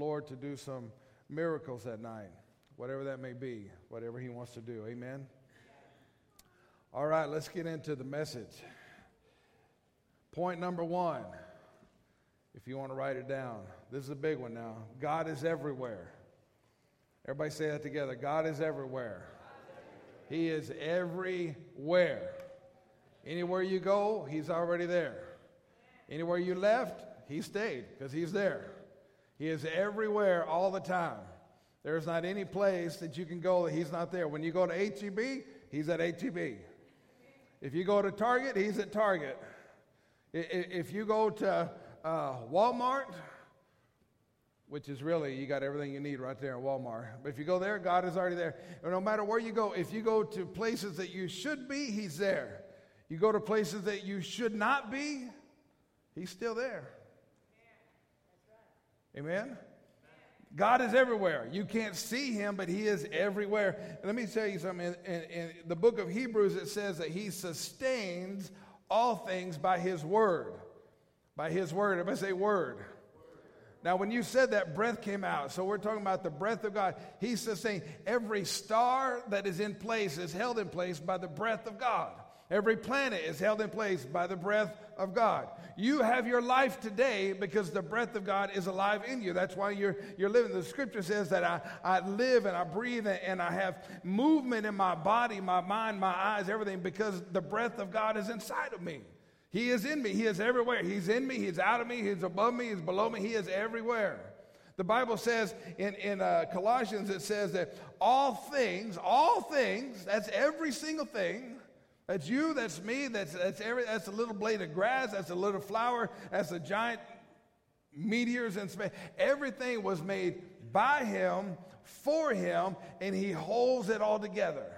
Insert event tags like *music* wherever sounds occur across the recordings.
Lord to do some miracles that night, whatever that may be, whatever He wants to do. Amen. All right, let's get into the message. Point number one, if you want to write it down, this is a big one now. God is everywhere. Everybody say that together. God is everywhere. He is everywhere. Anywhere you go, He's already there. Anywhere you left, He stayed because He's there. He is everywhere all the time. There's not any place that you can go that He's not there. When you go to HEB, He's at HEB. If you go to Target, He's at Target. If you go to uh, Walmart, which is really, you got everything you need right there in Walmart. But if you go there, God is already there. And no matter where you go, if you go to places that you should be, He's there. You go to places that you should not be, He's still there. Amen? God is everywhere. You can't see him, but he is everywhere. And let me tell you something. In, in, in, the book of Hebrews, it says that he sustains all things by his word. By his word. Everybody say word. Now, when you said that, breath came out. So we're talking about the breath of God. He sustains every star that is in place is held in place by the breath of God. Every planet is held in place by the breath of God. You have your life today because the breath of God is alive in you. That's why you're, you're living. The scripture says that I, I live and I breathe and I have movement in my body, my mind, my eyes, everything because the breath of God is inside of me. He is in me. He is everywhere. He's in me. He's out of me. He's above me. He's below me. He is everywhere. The Bible says in, in uh, Colossians, it says that all things, all things, that's every single thing, that's you, that's me, that's, that's, every, that's a little blade of grass, that's a little flower, that's a giant meteors in space. Everything was made by him, for him, and he holds it all together.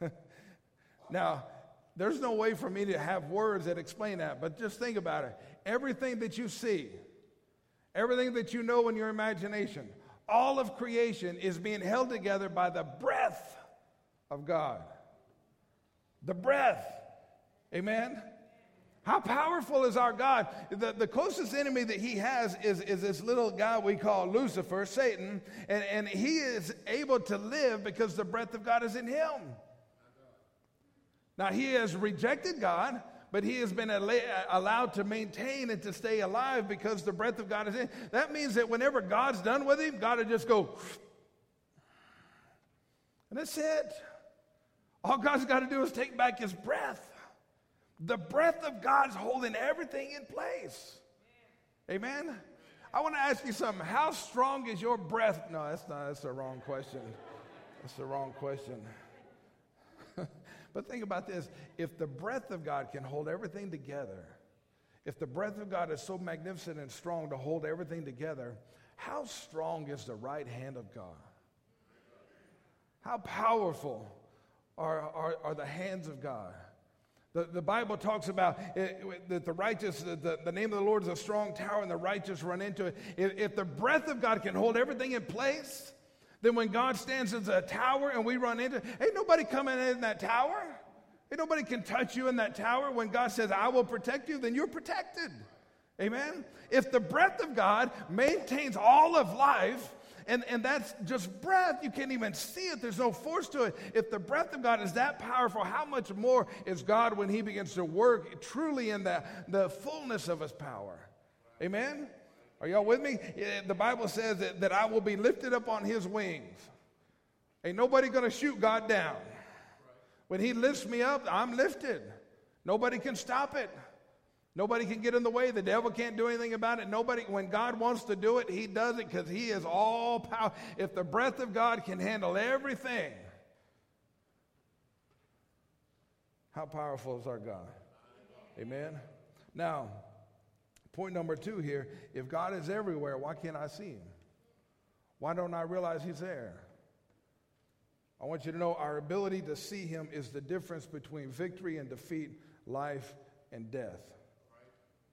*laughs* now, there's no way for me to have words that explain that, but just think about it. Everything that you see, everything that you know in your imagination, all of creation is being held together by the breath of God the breath. Amen? How powerful is our God? The, the closest enemy that he has is, is this little guy we call Lucifer, Satan, and, and he is able to live because the breath of God is in him. Now, he has rejected God, but he has been allowed to maintain and to stay alive because the breath of God is in. That means that whenever God's done with him, God will just go, and that's it. All God's got to do is take back his breath. The breath of God's holding everything in place. Amen. I want to ask you something. How strong is your breath? No, that's not, that's the wrong question. That's the wrong question. *laughs* but think about this. If the breath of God can hold everything together, if the breath of God is so magnificent and strong to hold everything together, how strong is the right hand of God? How powerful are, are, are the hands of God. The, the Bible talks about it, that the righteous, the, the name of the Lord is a strong tower and the righteous run into it. If, if the breath of God can hold everything in place, then when God stands as a tower and we run into it, ain't nobody coming in that tower. Ain't nobody can touch you in that tower. When God says, I will protect you, then you're protected. Amen? If the breath of God maintains all of life, and, and that's just breath. You can't even see it, there's no force to it. If the breath of God is that powerful, how much more is God when He begins to work truly in the, the fullness of His power? Amen? Are y'all with me? The Bible says that, that I will be lifted up on His wings. Ain't nobody gonna shoot God down. When He lifts me up, I'm lifted. Nobody can stop it. Nobody can get in the way. The devil can't do anything about it. Nobody, when God wants to do it, he does it because he is all power. If the breath of God can handle everything, how powerful is our God? Amen. Now, point number two here if God is everywhere, why can't I see him? Why don't I realize he's there? I want you to know our ability to see him is the difference between victory and defeat, life and death.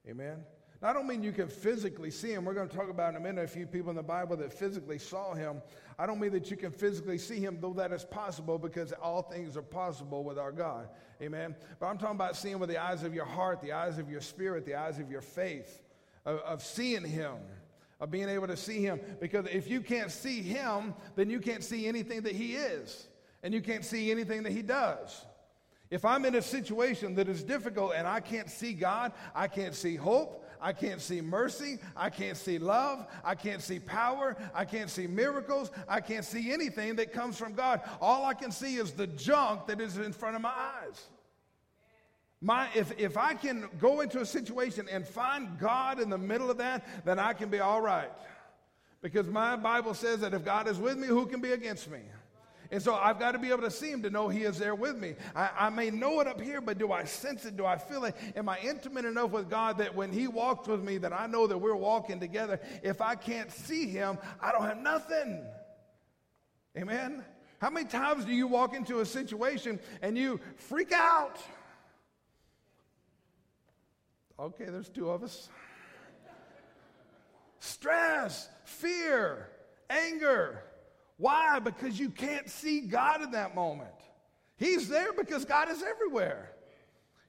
Amen. Now, I don't mean you can physically see him. We're going to talk about in a minute a few people in the Bible that physically saw him. I don't mean that you can physically see him, though that is possible because all things are possible with our God. Amen. But I'm talking about seeing with the eyes of your heart, the eyes of your spirit, the eyes of your faith, of, of seeing him, of being able to see Him. Because if you can't see Him, then you can't see anything that He is, and you can't see anything that He does. If I'm in a situation that is difficult and I can't see God, I can't see hope, I can't see mercy, I can't see love, I can't see power, I can't see miracles, I can't see anything that comes from God. All I can see is the junk that is in front of my eyes. My, if, if I can go into a situation and find God in the middle of that, then I can be all right. Because my Bible says that if God is with me, who can be against me? And so I've got to be able to see him to know he is there with me. I, I, may know it up here, but do I sense it? Do I feel it? Am I intimate enough with God that when he walks with me, that I know that we're walking together? If I can't see him, I don't have nothing. Amen? How many times do you walk into a situation and you freak out? Okay, there's two of us. Stress, fear, anger. Why? Because you can't see God in that moment. He's there because God is everywhere.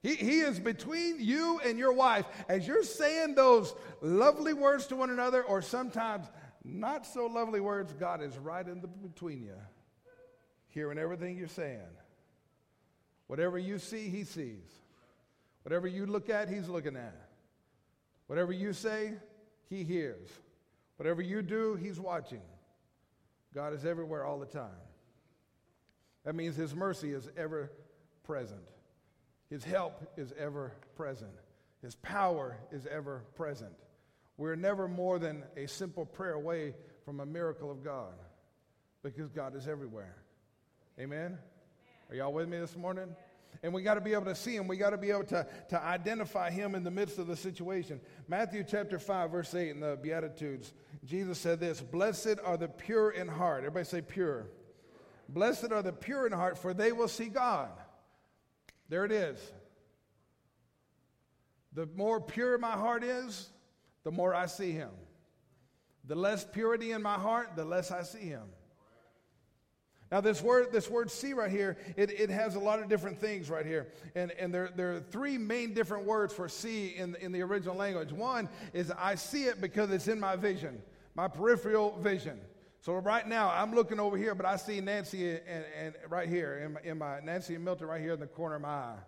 He, he is between you and your wife. As you're saying those lovely words to one another, or sometimes not so lovely words, God is right in the, between you, hearing everything you're saying. Whatever you see, He sees. Whatever you look at, He's looking at. Whatever you say, He hears. Whatever you do, He's watching. God is everywhere all the time. That means His mercy is ever present, His help is ever present, His power is ever present. We're never more than a simple prayer away from a miracle of God because God is everywhere. Amen? Are y'all with me this morning? And we got to be able to see him. We got to be able to, to identify him in the midst of the situation. Matthew chapter 5, verse 8 in the Beatitudes, Jesus said this Blessed are the pure in heart. Everybody say pure. Blessed are the pure in heart, for they will see God. There it is. The more pure my heart is, the more I see him. The less purity in my heart, the less I see him. Now, this word, this word see right here, it, it has a lot of different things right here. And, and there, there are three main different words for see in, in the original language. One is I see it because it's in my vision, my peripheral vision. So right now, I'm looking over here, but I see Nancy and, and right here in my, in my Nancy and Milton right here in the corner of my eye.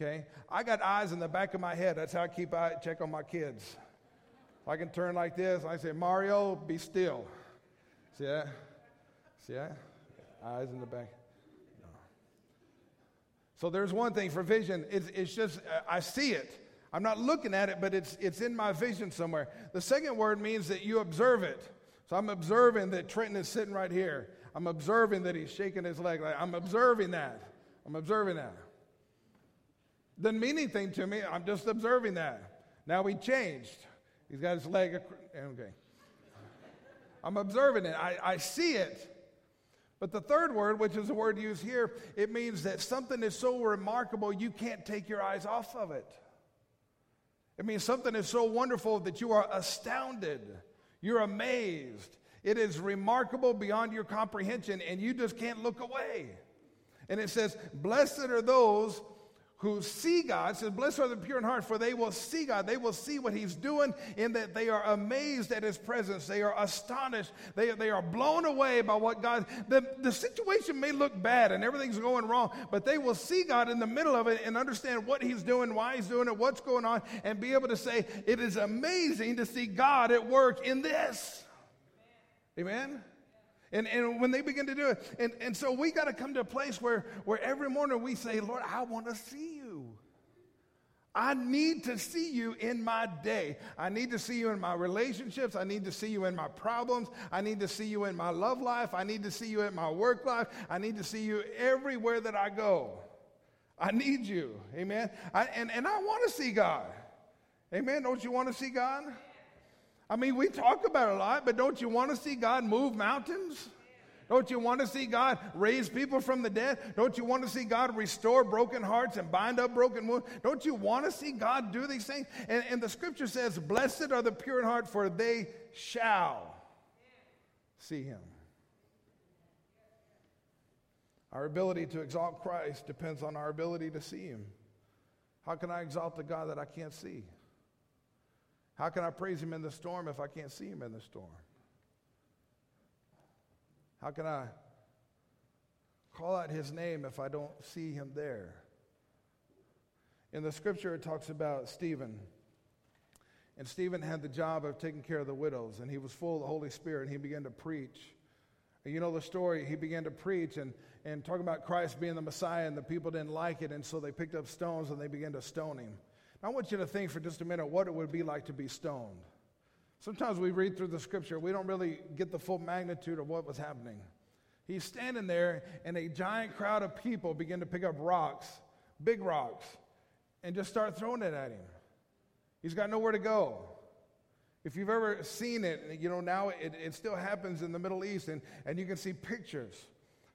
Okay, I got eyes in the back of my head. That's how I keep eye check on my kids. I can turn like this. I say, Mario, be still. See that? See that? Eyes in the back. No. So there's one thing for vision. It's, it's just, uh, I see it. I'm not looking at it, but it's, it's in my vision somewhere. The second word means that you observe it. So I'm observing that Trenton is sitting right here. I'm observing that he's shaking his leg. I'm observing that. I'm observing that. Doesn't mean anything to me. I'm just observing that. Now he changed. He's got his leg. Okay. I'm observing it. I, I see it. But the third word, which is the word used here, it means that something is so remarkable you can't take your eyes off of it. It means something is so wonderful that you are astounded, you're amazed. It is remarkable beyond your comprehension, and you just can't look away. And it says, Blessed are those who see God, says, Blessed are the pure in heart, for they will see God. They will see what He's doing, in that they are amazed at His presence. They are astonished. They, they are blown away by what God, the, the situation may look bad and everything's going wrong, but they will see God in the middle of it and understand what He's doing, why He's doing it, what's going on, and be able to say, It is amazing to see God at work in this. Amen? And, and when they begin to do it, and, and so we got to come to a place where, where every morning we say, Lord, I want to see you. I need to see you in my day. I need to see you in my relationships. I need to see you in my problems. I need to see you in my love life. I need to see you in my work life. I need to see you everywhere that I go. I need you. Amen. I, and, and I want to see God. Amen. Don't you want to see God? I mean, we talk about it a lot, but don't you want to see God move mountains? Don't you want to see God raise people from the dead? Don't you want to see God restore broken hearts and bind up broken wounds? Don't you want to see God do these things? And, and the scripture says, Blessed are the pure in heart, for they shall see him. Our ability to exalt Christ depends on our ability to see him. How can I exalt the God that I can't see? How can I praise him in the storm if I can't see him in the storm? How can I call out his name if I don't see him there? In the scripture, it talks about Stephen. And Stephen had the job of taking care of the widows, and he was full of the Holy Spirit, and he began to preach. And you know the story. He began to preach and, and talk about Christ being the Messiah, and the people didn't like it, and so they picked up stones and they began to stone him. I want you to think for just a minute what it would be like to be stoned. Sometimes we read through the scripture, we don't really get the full magnitude of what was happening. He's standing there, and a giant crowd of people begin to pick up rocks, big rocks, and just start throwing it at him. He's got nowhere to go. If you've ever seen it, you know, now it, it still happens in the Middle East, and, and you can see pictures.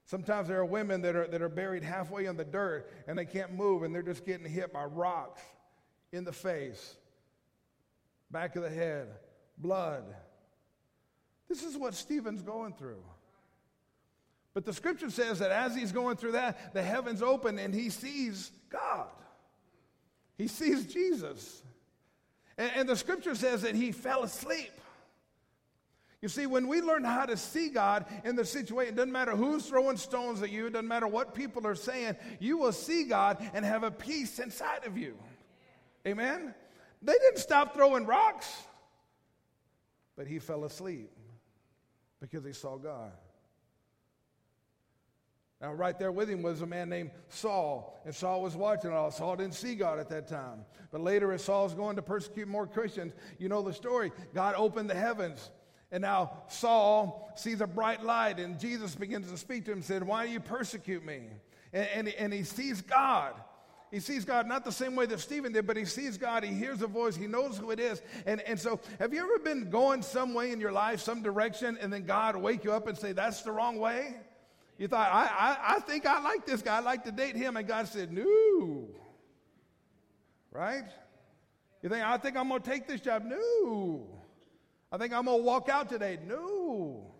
Sometimes there are women that are, that are buried halfway in the dirt and they can't move, and they're just getting hit by rocks in the face, back of the head, blood. This is what Stephen's going through. But the scripture says that as he's going through that, the heavens open and he sees God. He sees Jesus. And, and the scripture says that he fell asleep. You see, when we learn how to see God in the situation, it doesn't matter who's throwing stones at you, it doesn't matter what people are saying, you will see God and have a peace inside of you. Amen? They didn't stop throwing rocks, but he fell asleep because he saw God. Now, right there with him was a man named Saul, and Saul was watching all. Saul didn't see God at that time. But later, as Saul's going to persecute more Christians, you know the story. God opened the heavens, and now Saul sees a bright light, and Jesus begins to speak to him and said, Why do you persecute me? And, and, and he sees God. He sees God not the same way that Stephen did, but he sees God, he hears a voice, he knows who it is. And, and so, have you ever been going some way in your life, some direction, and then God wake you up and say, That's the wrong way? You thought, I, I, I think I like this guy. I like to date him. And God said, No. Right? You think, I think I'm going to take this job? No. I think I'm going to walk out today? No.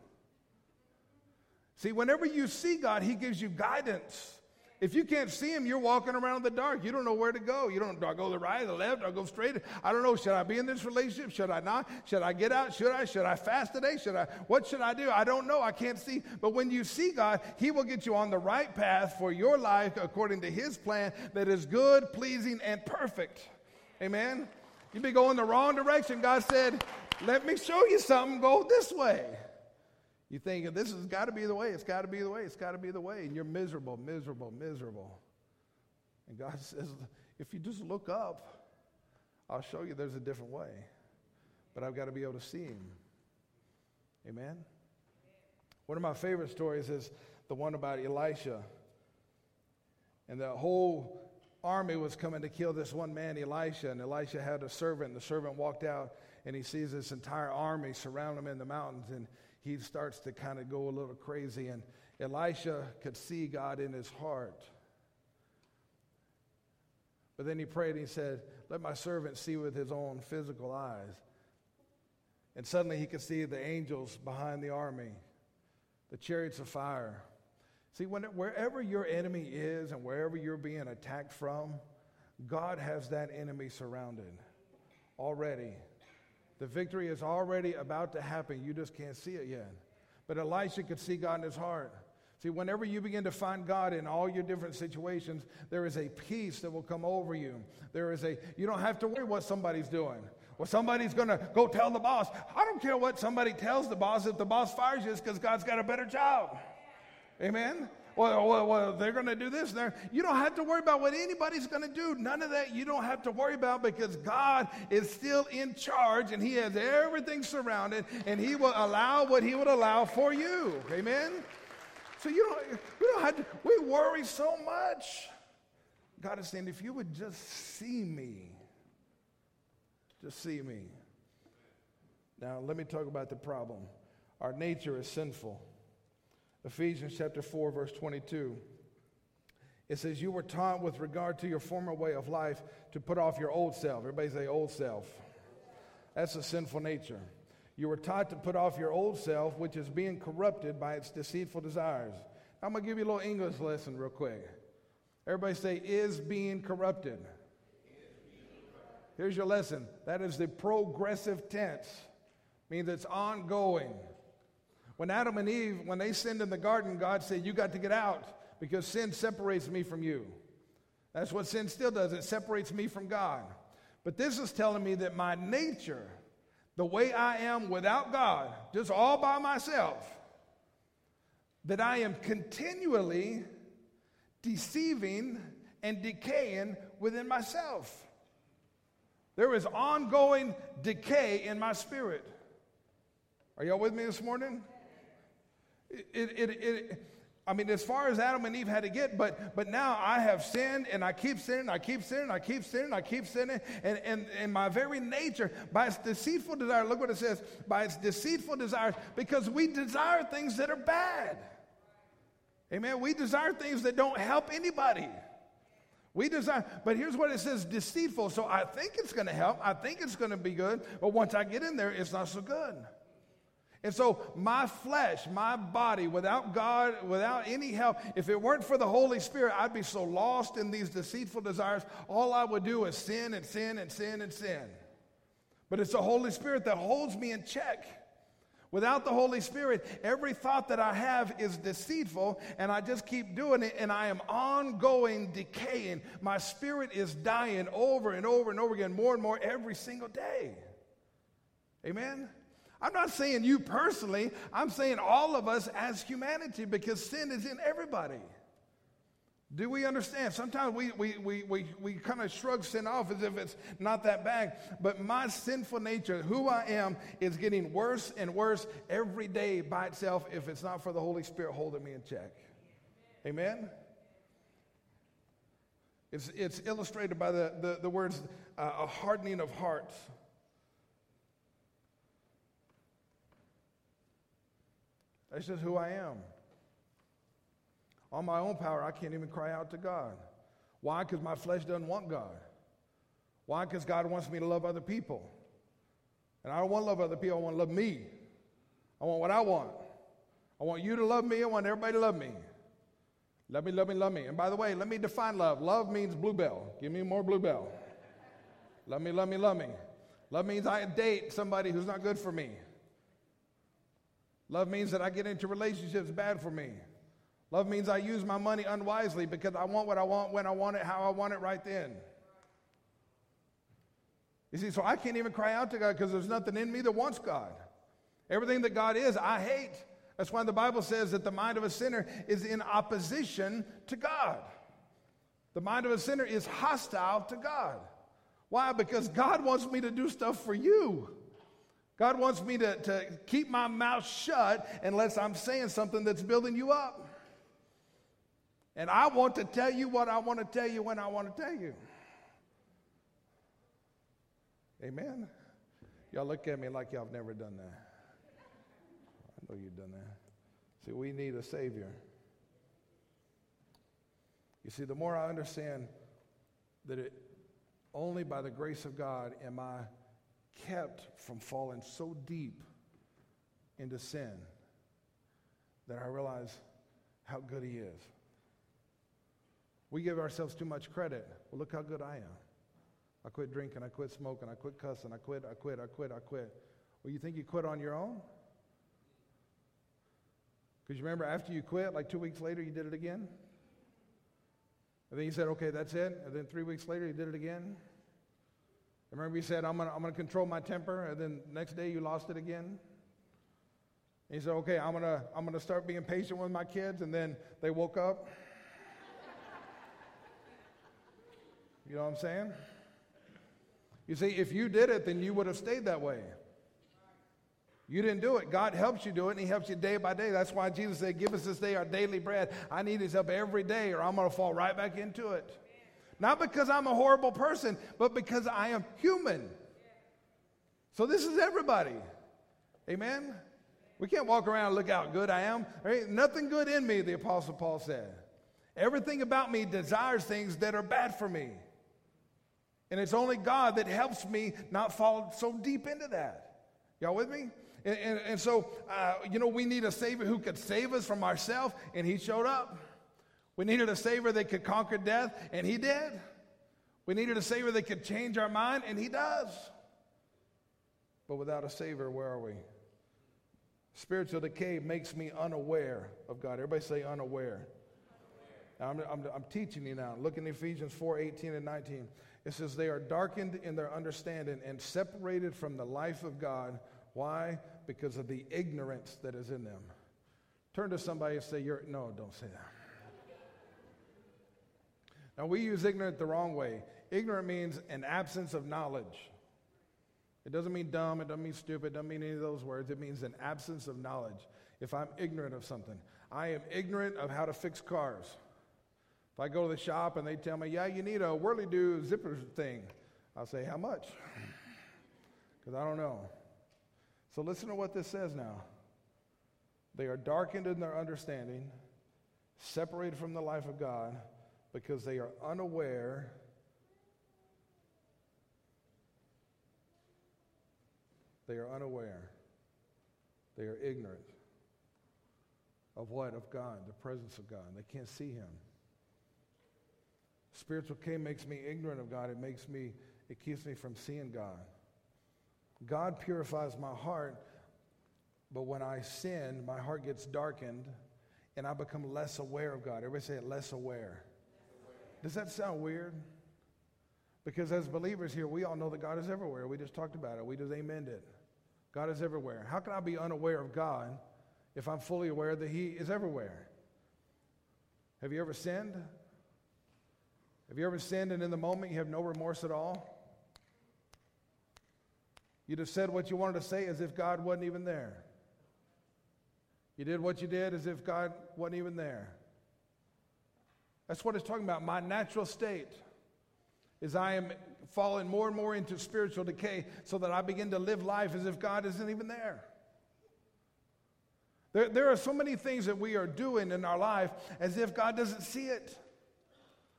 See, whenever you see God, He gives you guidance. If you can't see him, you're walking around in the dark. You don't know where to go. You don't, do I go to the right, the left, do I go straight? I don't know. Should I be in this relationship? Should I not? Should I get out? Should I? Should I fast today? Should I? What should I do? I don't know. I can't see. But when you see God, He will get you on the right path for your life according to His plan that is good, pleasing, and perfect. Amen? You've been going the wrong direction. God said, let me show you something. Go this way. You think this has got to be the way, it's got to be the way, it's got to be the way, and you're miserable, miserable, miserable. And God *laughs* says, if you just look up, I'll show you there's a different way. But I've got to be able to see Him. Amen? One of my favorite stories is the one about Elisha. And the whole army was coming to kill this one man, Elisha, and Elisha had a servant. And the servant walked out and he sees this entire army surround him in the mountains. And he starts to kind of go a little crazy. And Elisha could see God in his heart. But then he prayed and he said, Let my servant see with his own physical eyes. And suddenly he could see the angels behind the army, the chariots of fire. See, when, wherever your enemy is and wherever you're being attacked from, God has that enemy surrounded already. The victory is already about to happen. You just can't see it yet. But Elisha could see God in his heart. See, whenever you begin to find God in all your different situations, there is a peace that will come over you. There is a, you don't have to worry what somebody's doing. Well, somebody's going to go tell the boss. I don't care what somebody tells the boss. If the boss fires you, it's because God's got a better job. Amen? Well, well, well they're going to do this. There, you don't have to worry about what anybody's going to do. None of that you don't have to worry about because God is still in charge and He has everything surrounded and He will allow what He would allow for you. Amen. So you don't, we don't have to. We worry so much. God is saying, if you would just see me, just see me. Now, let me talk about the problem. Our nature is sinful. Ephesians chapter 4, verse 22. It says, You were taught with regard to your former way of life to put off your old self. Everybody say, old self. That's a sinful nature. You were taught to put off your old self, which is being corrupted by its deceitful desires. I'm going to give you a little English lesson real quick. Everybody say, is being corrupted. Here's your lesson. That is the progressive tense. Means it's ongoing. When Adam and Eve, when they sinned in the garden, God said, You got to get out because sin separates me from you. That's what sin still does. It separates me from God. But this is telling me that my nature, the way I am without God, just all by myself, that I am continually deceiving and decaying within myself. There is ongoing decay in my spirit. Are y'all with me this morning? It, it, it, I mean, as far as Adam and Eve had to get, but but now I have sinned and I keep sinning, I keep sinning, I keep sinning, I keep sinning, and, and, and my very nature, by its deceitful desire, look what it says, by its deceitful desires, because we desire things that are bad. Amen. We desire things that don't help anybody. We desire, but here's what it says deceitful. So I think it's going to help. I think it's going to be good. But once I get in there, it's not so good. And so, my flesh, my body, without God, without any help, if it weren't for the Holy Spirit, I'd be so lost in these deceitful desires. All I would do is sin and sin and sin and sin. But it's the Holy Spirit that holds me in check. Without the Holy Spirit, every thought that I have is deceitful, and I just keep doing it, and I am ongoing decaying. My spirit is dying over and over and over again, more and more every single day. Amen? I'm not saying you personally, I'm saying all of us as humanity because sin is in everybody. Do we understand? Sometimes we, we, we, we, we kind of shrug sin off as if it's not that bad. But my sinful nature, who I am, is getting worse and worse every day by itself if it's not for the Holy Spirit holding me in check. Amen? It's, it's illustrated by the, the, the words uh, a hardening of hearts. That's just who I am. On my own power, I can't even cry out to God. Why? Because my flesh doesn't want God. Why? Because God wants me to love other people. And I don't want to love other people, I want to love me. I want what I want. I want you to love me, I want everybody to love me. Love me, love me, love me. And by the way, let me define love. Love means Blue Bell. Give me more Blue Bell. love me, love me, love me. Love means I date somebody who's not good for me. Love means that I get into relationships bad for me. Love means I use my money unwisely because I want what I want when I want it, how I want it right then. You see, so I can't even cry out to God because there's nothing in me that wants God. Everything that God is, I hate. That's why the Bible says that the mind of a sinner is in opposition to God. The mind of a sinner is hostile to God. Why? Because God wants me to do stuff for you. God wants me to, to keep my mouth shut unless I'm saying something that's building you up. And I want to tell you what I want to tell you when I want to tell you. Amen. Y'all look at me like y'all have never done that. I know you've done that. See, we need a Savior. You see, the more I understand that it only by the grace of God am I kept from falling so deep into sin that I realize how good He is. We give ourselves too much credit. Well, look how good I am. I quit drinking, I quit smoking, I quit cussing, I quit, I quit, I quit, I quit. Well, you think you quit on your own? Because you remember after you quit, like two weeks later, you did it again? And then you said, okay, that's it. And then three weeks later, you did it again. Remember you said, I'm going to I'm gonna control my temper, and then next day you lost it again? And he said, okay, I'm going to I'm gonna start being patient with my kids, and then they woke up. *laughs* you know what I'm saying? You see, if you did it, then you would have stayed that way. You didn't do it. God helps you do it, and He helps you day by day. That's why Jesus said, Give us this day our daily bread. I need His help every day, or I'm going to fall right back into it. Not because I'm a horrible person, but because I am human. So this is everybody. Amen? We can't walk around and look how good I am. There ain't nothing good in me, the Apostle Paul said. Everything about me desires things that are bad for me. And it's only God that helps me not fall so deep into that. Y'all with me? And, and, and so, uh, you know, we need a Savior who could save us from ourselves, and He showed up. We needed a Savior that could conquer death, and He did. We needed a Savior that could change our mind, and He does. But without a Savior, where are we? Spiritual decay makes me unaware of God. Everybody say unaware. I'm, I'm, I'm, teaching you now. Look in Ephesians 4 18 and 19. It says, They are darkened in their understanding and separated from the life of God. Why? Because of the ignorance that is in them. Turn to somebody and say, You're, no, don't say that. Now, we use ignorant the wrong way. Ignorant means an absence of knowledge. It doesn't mean dumb, it doesn't mean stupid, it doesn't mean any of those words. It means an absence of knowledge. If I'm ignorant of something, I am ignorant of how to fix cars. If I go to the shop and they tell me, yeah, you need a whirly do zipper thing, I'll say, how much? *laughs* Because I don't know. So listen to what this says now. They are darkened in their understanding, separated from the life of God, because they are unaware They are unaware. They are ignorant of what? Of God, the presence of God. They can't see Him. Spiritual K makes me ignorant of God. It makes me, it keeps me from seeing God. God purifies my heart, but when I sin, my heart gets darkened and I become less aware of God. Everybody say it, less aware. Does that sound weird? Because as believers here, we all know that God is everywhere. We just talked about it. We just amened it. God is everywhere. How can I be unaware of God if I'm fully aware that He is everywhere? Have you ever sinned? Have you ever sinned and in the moment you have no remorse at all? You just said what you wanted to say as if God wasn't even there. You did what you did as if God wasn't even there. That's what it's talking about. My natural state is I am falling more and more into spiritual decay so that I begin to live life as if God isn't even there. There, there are so many things that we are doing in our life as if God doesn't see it.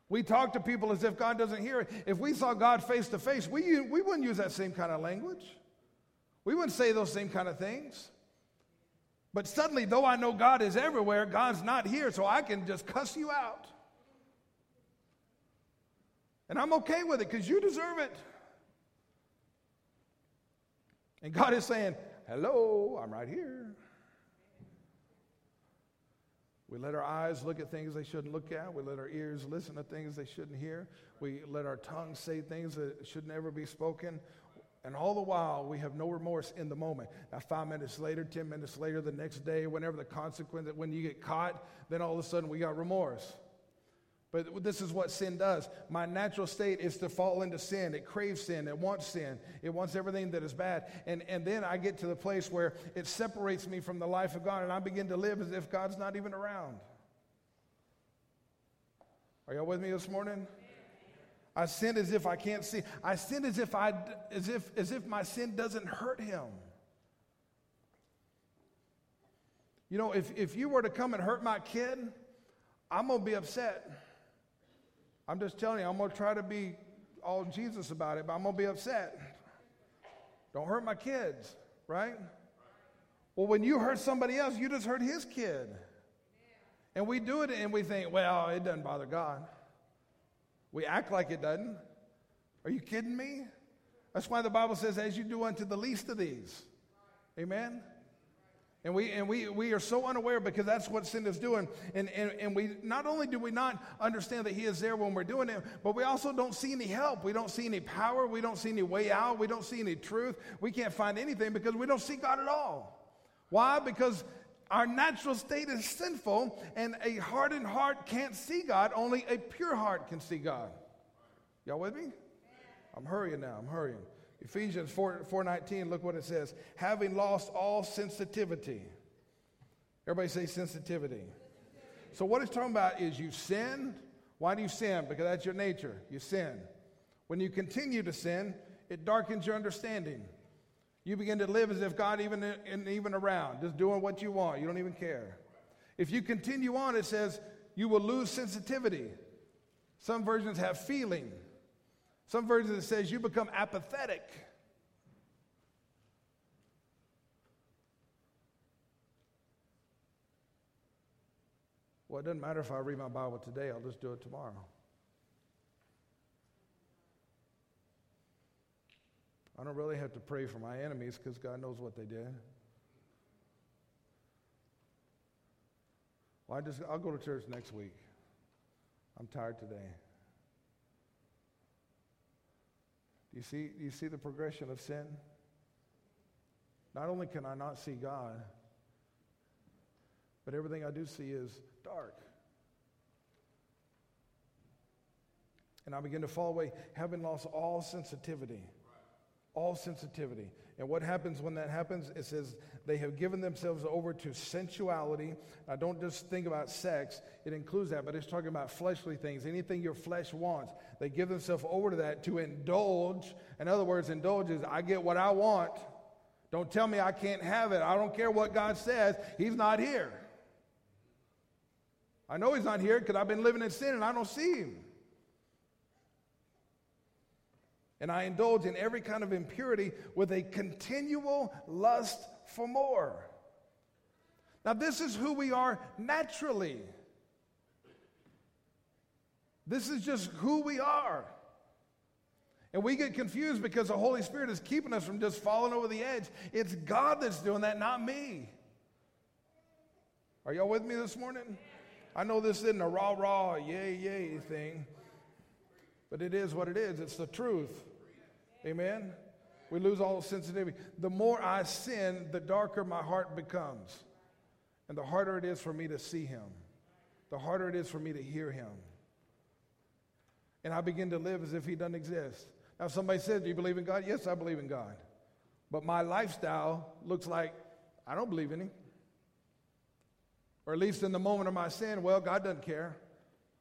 We talk to people as if God doesn't hear it. If we saw God face to face, we, we wouldn't use that same kind of language. We wouldn't say those same kind of things. But suddenly, though I know God is everywhere, God's not here, so I can just cuss you out. And I'm okay with it because you deserve it. And God is saying, Hello, I'm right here. We let our eyes look at things they shouldn't look at. We let our ears listen to things they shouldn't hear. We let our tongue say things that should never be spoken. And all the while, we have no remorse in the moment. Now, five minutes later, 10 minutes later, the next day, whenever the consequence, when you get caught, then all of a sudden we got remorse. But this is what sin does. My natural state is to fall into sin. It craves sin. It wants sin. It wants everything that is bad. And, and then I get to the place where it separates me from the life of God and I begin to live as if God's not even around. Are y'all with me this morning? I sin as if I can't see. I sin as if I as if as if my sin doesn't hurt him. You know, if, if you were to come and hurt my kid, I'm gonna be upset. I'm just telling you, I'm going to try to be all Jesus about it, but I'm going to be upset. Don't hurt my kids, right? Well, when you hurt somebody else, you just hurt his kid. And we do it and we think, well, it doesn't bother God. We act like it doesn't. Are you kidding me? That's why the Bible says, as you do unto the least of these. Amen? And we, and we, we are so unaware because that's what sin is doing. And, and, and we not only do we not understand that He is there when we're doing it, but we also don't see any help. We don't see any power. We don't see any way out. We don't see any truth. We can't find anything because we don't see God at all. Why? Because our natural state is sinful, and a hardened heart can't see God. Only a pure heart can see God. Y'all with me? I'm hurrying now. I'm hurrying. Ephesians 4, 4.19, look what it says. Having lost all sensitivity. Everybody say sensitivity. So what it's talking about is you sin. Why do you sin? Because that's your nature. You sin. When you continue to sin, it darkens your understanding. You begin to live as if God even isn't even around, just doing what you want. You don't even care. If you continue on, it says you will lose sensitivity. Some versions have feeling. Some versions says you become apathetic. Well, it doesn't matter if I read my Bible today, I'll just do it tomorrow. I don't really have to pray for my enemies because God knows what they did. Well, I just I'll go to church next week. I'm tired today. Do you see, do you see the progression of sin? Not only can I not see God, but everything I do see is dark. And I begin to fall away, having lost all sensitivity. All sensitivity. And what happens when that happens? It says they have given themselves over to sensuality. I don't just think about sex, it includes that, but it's talking about fleshly things, anything your flesh wants. They give themselves over to that to indulge. In other words, indulge is I get what I want. Don't tell me I can't have it. I don't care what God says, He's not here. I know He's not here because I've been living in sin and I don't see Him. And I indulge in every kind of impurity with a continual lust for more. Now, this is who we are naturally. This is just who we are. And we get confused because the Holy Spirit is keeping us from just falling over the edge. It's God that's doing that, not me. Are y'all with me this morning? I know this isn't a rah rah, yay, yay thing, but it is what it is. It's the truth. Amen? We lose all sensitivity. The more I sin, the darker my heart becomes. And the harder it is for me to see him, the harder it is for me to hear him. And I begin to live as if he doesn't exist. Now, somebody says, Do you believe in God? Yes, I believe in God. But my lifestyle looks like I don't believe in him. Or at least in the moment of my sin, well, God doesn't care.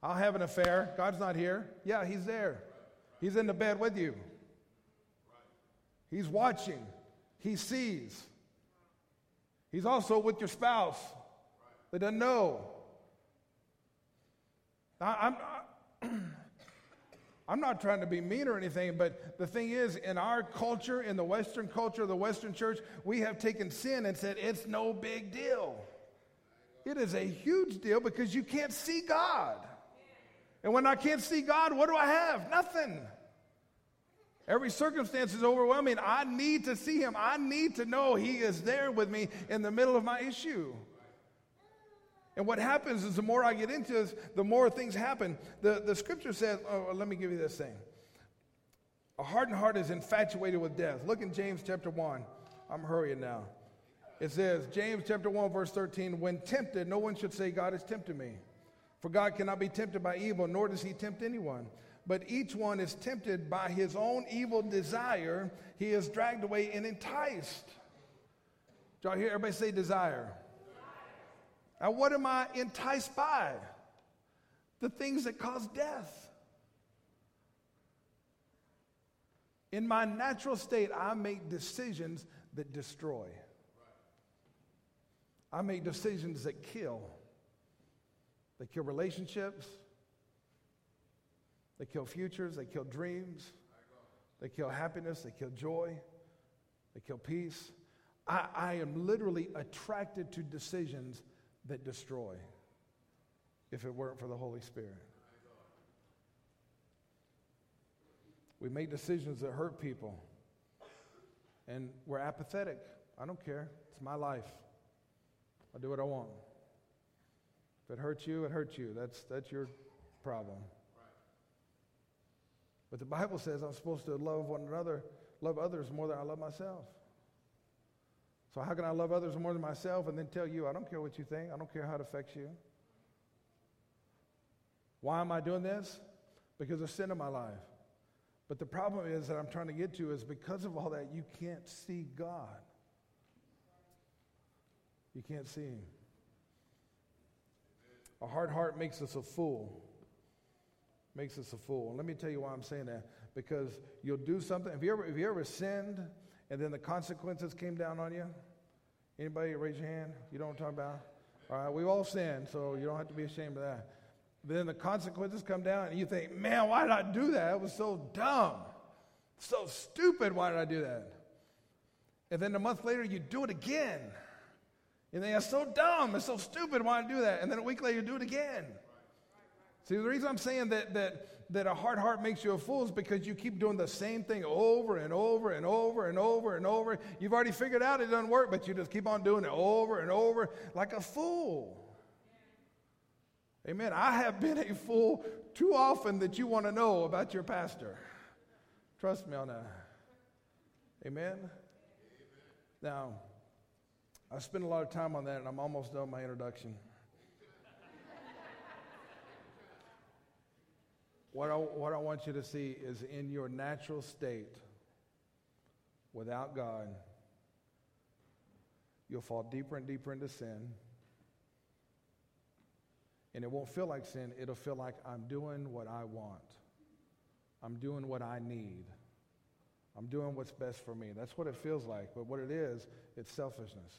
I'll have an affair. God's not here. Yeah, he's there. He's in the bed with you. He's watching, He sees. He's also with your spouse that doesn't know. I, I'm, *clears throat* I'm not trying to be mean or anything, but the thing is, in our culture, in the Western culture, the Western church, we have taken sin and said it's no big deal. It is a huge deal because you can't see God. And when I can't see God, what do I have? Nothing. Every circumstance is overwhelming. I need to see him. I need to know he is there with me in the middle of my issue. And what happens is the more I get into this, the more things happen. The, the scripture says, oh, let me give you this thing. A hardened heart is infatuated with death. Look in James chapter 1. I'm hurrying now. It says, James chapter 1, verse 13, when tempted, no one should say, God has tempted me. For God cannot be tempted by evil, nor does he tempt anyone but each one is tempted by his own evil desire. He is dragged away and enticed. Y'all hear everybody say desire? Now, what am I enticed by? The things that cause death. In my natural state, I make decisions that destroy. I make decisions that kill. They kill relationships, they kill futures, they kill dreams, they kill happiness, they kill joy, they kill peace. I, I am literally attracted to decisions that destroy if it weren't for the Holy Spirit. We make decisions that hurt people, and we're apathetic. I don't care. It's my life. I'll do what I want. If it hurts you, it hurts you. That's, that's your problem. But the Bible says I'm supposed to love one another, love others more than I love myself. So, how can I love others more than myself and then tell you, I don't care what you think, I don't care how it affects you? Why am I doing this? Because of sin in my life. But the problem is that I'm trying to get to is because of all that, you can't see God. You can't see Him. A hard heart makes us a fool makes us a fool. Let me tell you why I'm saying that. Because you'll do something. Have you ever, have you ever sinned and then the consequences came down on you? Anybody raise your hand? You I'm talking about? All right, we've all sinned, so you don't have to be ashamed of that. Then the consequences come down, and you think, man, why did I do that? It was so dumb. So stupid. Why did I do that? And then a month later, you do it again. And they are so dumb. It's so stupid. Why did I do that? And then a week later, you do it again. See, the reason I'm saying that, that, that a hard heart makes you a fool is because you keep doing the same thing over and over and over and over and over. You've already figured out it doesn't work, but you just keep on doing it over and over like a fool. Amen. I have been a fool too often that you want to know about your pastor. Trust me on that. Amen. Now, I spent a lot of time on that, and I'm almost done my introduction. What, I, what I want you to see is in your natural state, without God, you'll fall deeper and deeper into sin. And it won't feel like sin, it'll feel like I'm doing what I want. I'm doing what I need. I'm doing what's best for me. That's what it feels like. But what it is, it's selfishness.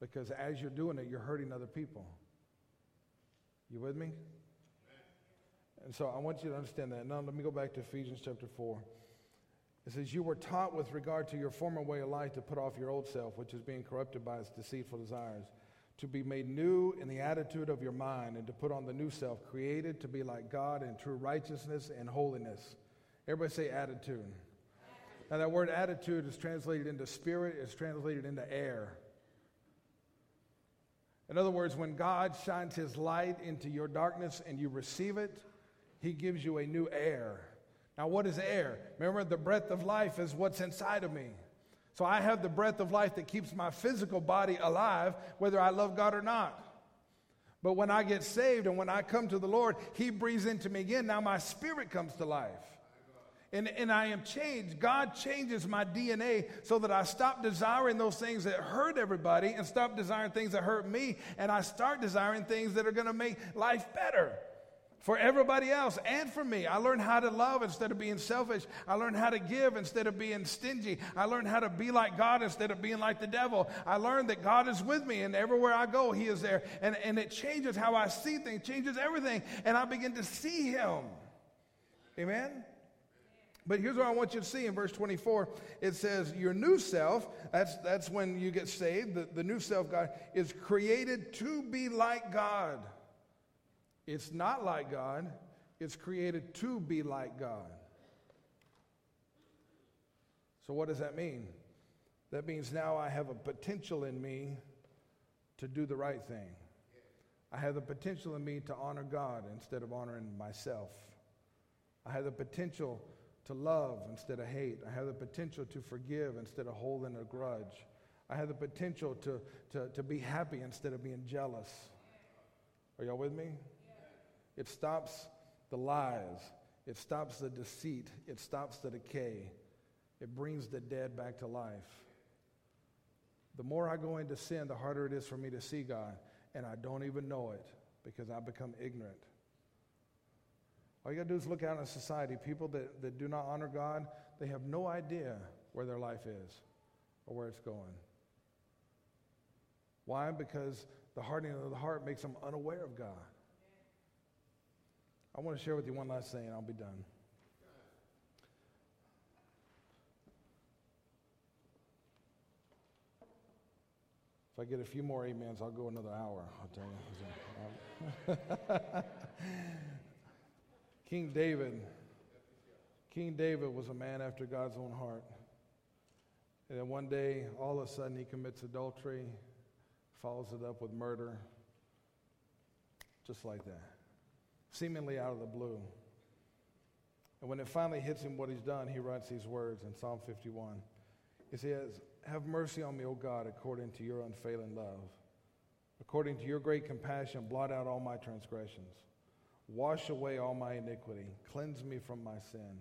Because as you're doing it, you're hurting other people. You with me? And so I want you to understand that. Now let me go back to Ephesians chapter 4. It says, You were taught with regard to your former way of life to put off your old self, which is being corrupted by its deceitful desires, to be made new in the attitude of your mind, and to put on the new self, created to be like God in true righteousness and holiness. Everybody say attitude. Now, that word attitude is translated into spirit, it's translated into air. In other words, when God shines his light into your darkness and you receive it, he gives you a new air. Now, what is air? Remember, the breath of life is what's inside of me. So I have the breath of life that keeps my physical body alive, whether I love God or not. But when I get saved and when I come to the Lord, He breathes into me again. Now my spirit comes to life and, and I am changed. God changes my DNA so that I stop desiring those things that hurt everybody and stop desiring things that hurt me, and I start desiring things that are going to make life better for everybody else and for me. I learned how to love instead of being selfish. I learned how to give instead of being stingy. I learned how to be like God instead of being like the devil. I learned that God is with me and everywhere I go, He is there. And, and it changes how I see things, changes everything. And I begin to see Him. Amen? But here's what I want you to see in verse 24. It says, Your new self, that's, that's when you get saved, the, the new self, God, is created to be like God. It's not like God, it's created to be like God. So, what does that mean? That means now I have a potential in me to do the right thing. I have the potential in me to honor God instead of honoring myself. I have the potential to love instead of hate. I have the potential to forgive instead of holding a grudge. I have the potential to, to, to be happy instead of being jealous. Are y'all with me? It stops the lies, it stops the deceit, it stops the decay, it brings the dead back to life. The more I go into sin, the harder it is for me to see God, and I don't even know it because I become ignorant. All you got to do is look out in society. People that, that do not honor God, they have no idea where their life is or where it's going. Why? Because the hardening of the heart makes them unaware of God. I want to share with you one last thing, and I'll be done. If I get a few more amens, I'll go another hour, I'll tell you. King David, King David was a man after God's own heart. And then one day, all of a sudden, he commits adultery, follows it up with murder, just like that, seemingly out of the blue. And when it finally hits him what he's done, he writes these words in Psalm 51. He says, Have mercy on me, O God, according to your unfailing love. According to your great compassion, blot out all my transgressions. Wash away all my iniquity. Cleanse me from my sin.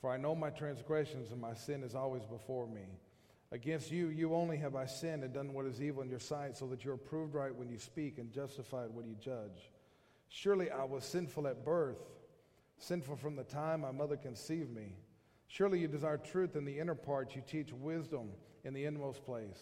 For I know my transgressions, and my sin is always before me. Against you, you only have I sinned and done what is evil in your sight, so that you're proved right when you speak and justified when you judge. Surely I was sinful at birth, sinful from the time my mother conceived me. Surely you desire truth in the inner parts, you teach wisdom in the inmost place.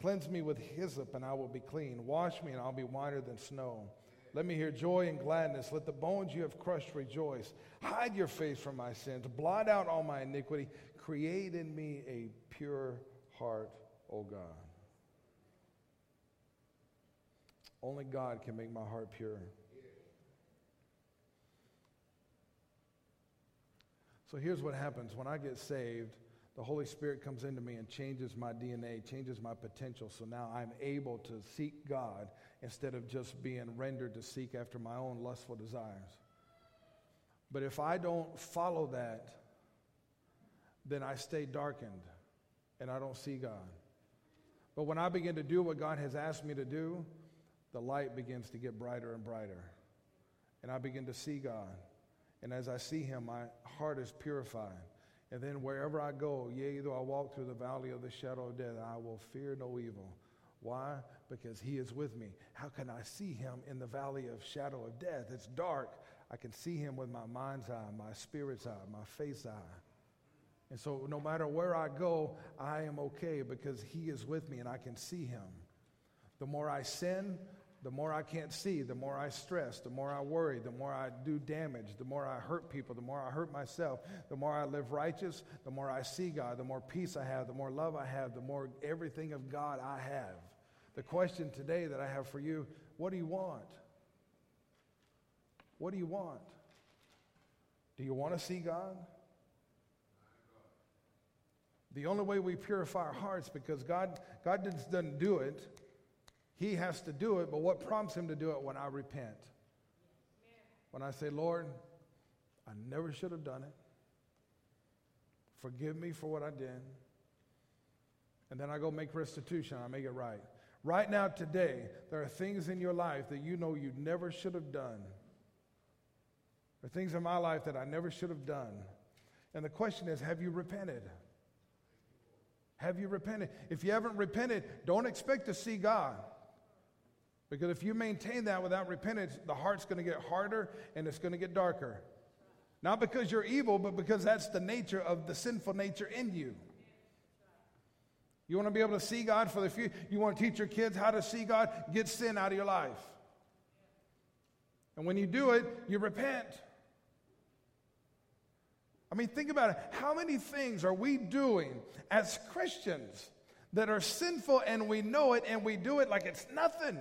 Cleanse me with hyssop, and I will be clean. Wash me, and I'll be whiter than snow. Let me hear joy and gladness. Let the bones you have crushed rejoice. Hide your face from my sins. Blot out all my iniquity. Create in me a pure heart, O God. Only God can make my heart pure. So here's what happens when I get saved, the Holy Spirit comes into me and changes my DNA, changes my potential. So now I'm able to seek God instead of just being rendered to seek after my own lustful desires. But if I don't follow that, then I stay darkened and I don't see God. But when I begin to do what God has asked me to do, the light begins to get brighter and brighter. And I begin to see God. And as I see Him, my heart is purified. And then wherever I go, yea, though I walk through the valley of the shadow of death, I will fear no evil. Why? Because He is with me. How can I see Him in the valley of shadow of death? It's dark. I can see Him with my mind's eye, my spirit's eye, my face eye. And so no matter where I go, I am okay because He is with me and I can see Him. The more I sin, the more I can't see, the more I stress, the more I worry, the more I do damage, the more I hurt people, the more I hurt myself, the more I live righteous, the more I see God, the more peace I have, the more love I have, the more everything of God I have. The question today that I have for you what do you want? What do you want? Do you want to see God? The only way we purify our hearts because God, God doesn't do it. He has to do it, but what prompts him to do it when I repent? When I say, Lord, I never should have done it. Forgive me for what I did. And then I go make restitution, I make it right. Right now, today, there are things in your life that you know you never should have done. There are things in my life that I never should have done. And the question is, have you repented? Have you repented? If you haven't repented, don't expect to see God. Because if you maintain that without repentance, the heart's going to get harder and it's going to get darker. Not because you're evil, but because that's the nature of the sinful nature in you. You want to be able to see God for the future? You want to teach your kids how to see God? Get sin out of your life. And when you do it, you repent. I mean, think about it. How many things are we doing as Christians that are sinful and we know it and we do it like it's nothing?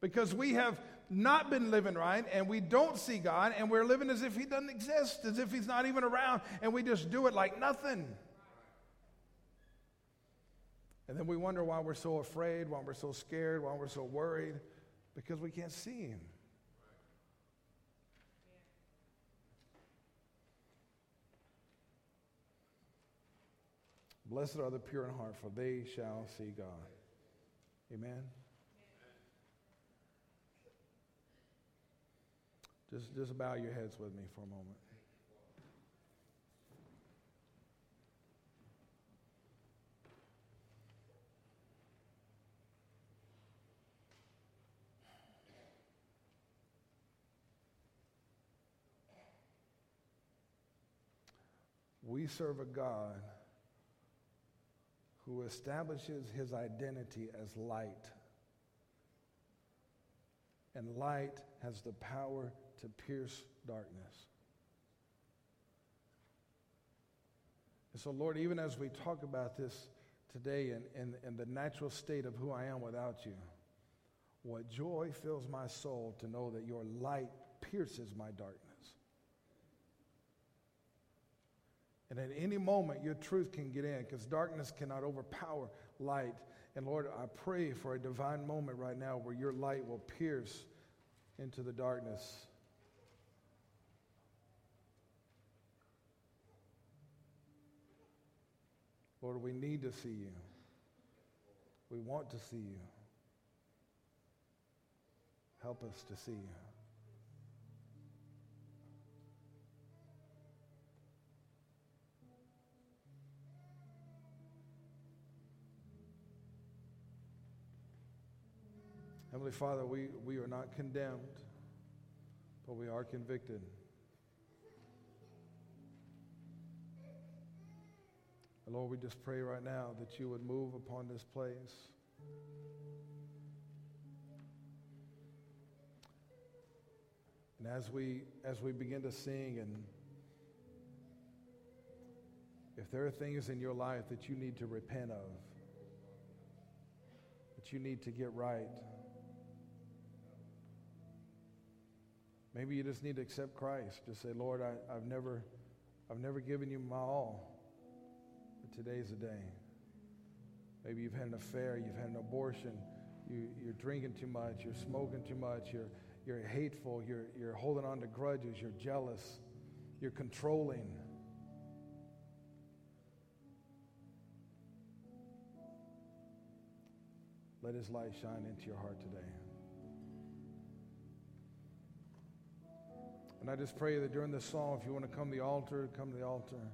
Because we have not been living right and we don't see God and we're living as if He doesn't exist, as if He's not even around, and we just do it like nothing. And then we wonder why we're so afraid, why we're so scared, why we're so worried, because we can't see Him. Blessed are the pure in heart, for they shall see God. Amen. Just, just bow your heads with me for a moment. We serve a God who establishes his identity as light. And light has the power to pierce darkness. And so, Lord, even as we talk about this today and, and the natural state of who I am without you, what joy fills my soul to know that your light pierces my darkness. And at any moment, your truth can get in because darkness cannot overpower light. And Lord, I pray for a divine moment right now where your light will pierce into the darkness Lord, we need to see you. We want to see you. Help us to see you. Heavenly Father, we, we are not condemned, but we are convicted. And Lord, we just pray right now that you would move upon this place. And as we as we begin to sing and if there are things in your life that you need to repent of, that you need to get right, Maybe you just need to accept Christ. Just say, Lord, I, have never, I've never given you my all, today's the day. Maybe you've had an affair, you've had an abortion, you, you're drinking too much, you're smoking too much, you're, you're hateful, you're, you're holding on to grudges, you're jealous, you're controlling. Let his light shine into your heart today. And I just pray that during this song, if you want to come to the altar, come to the altar.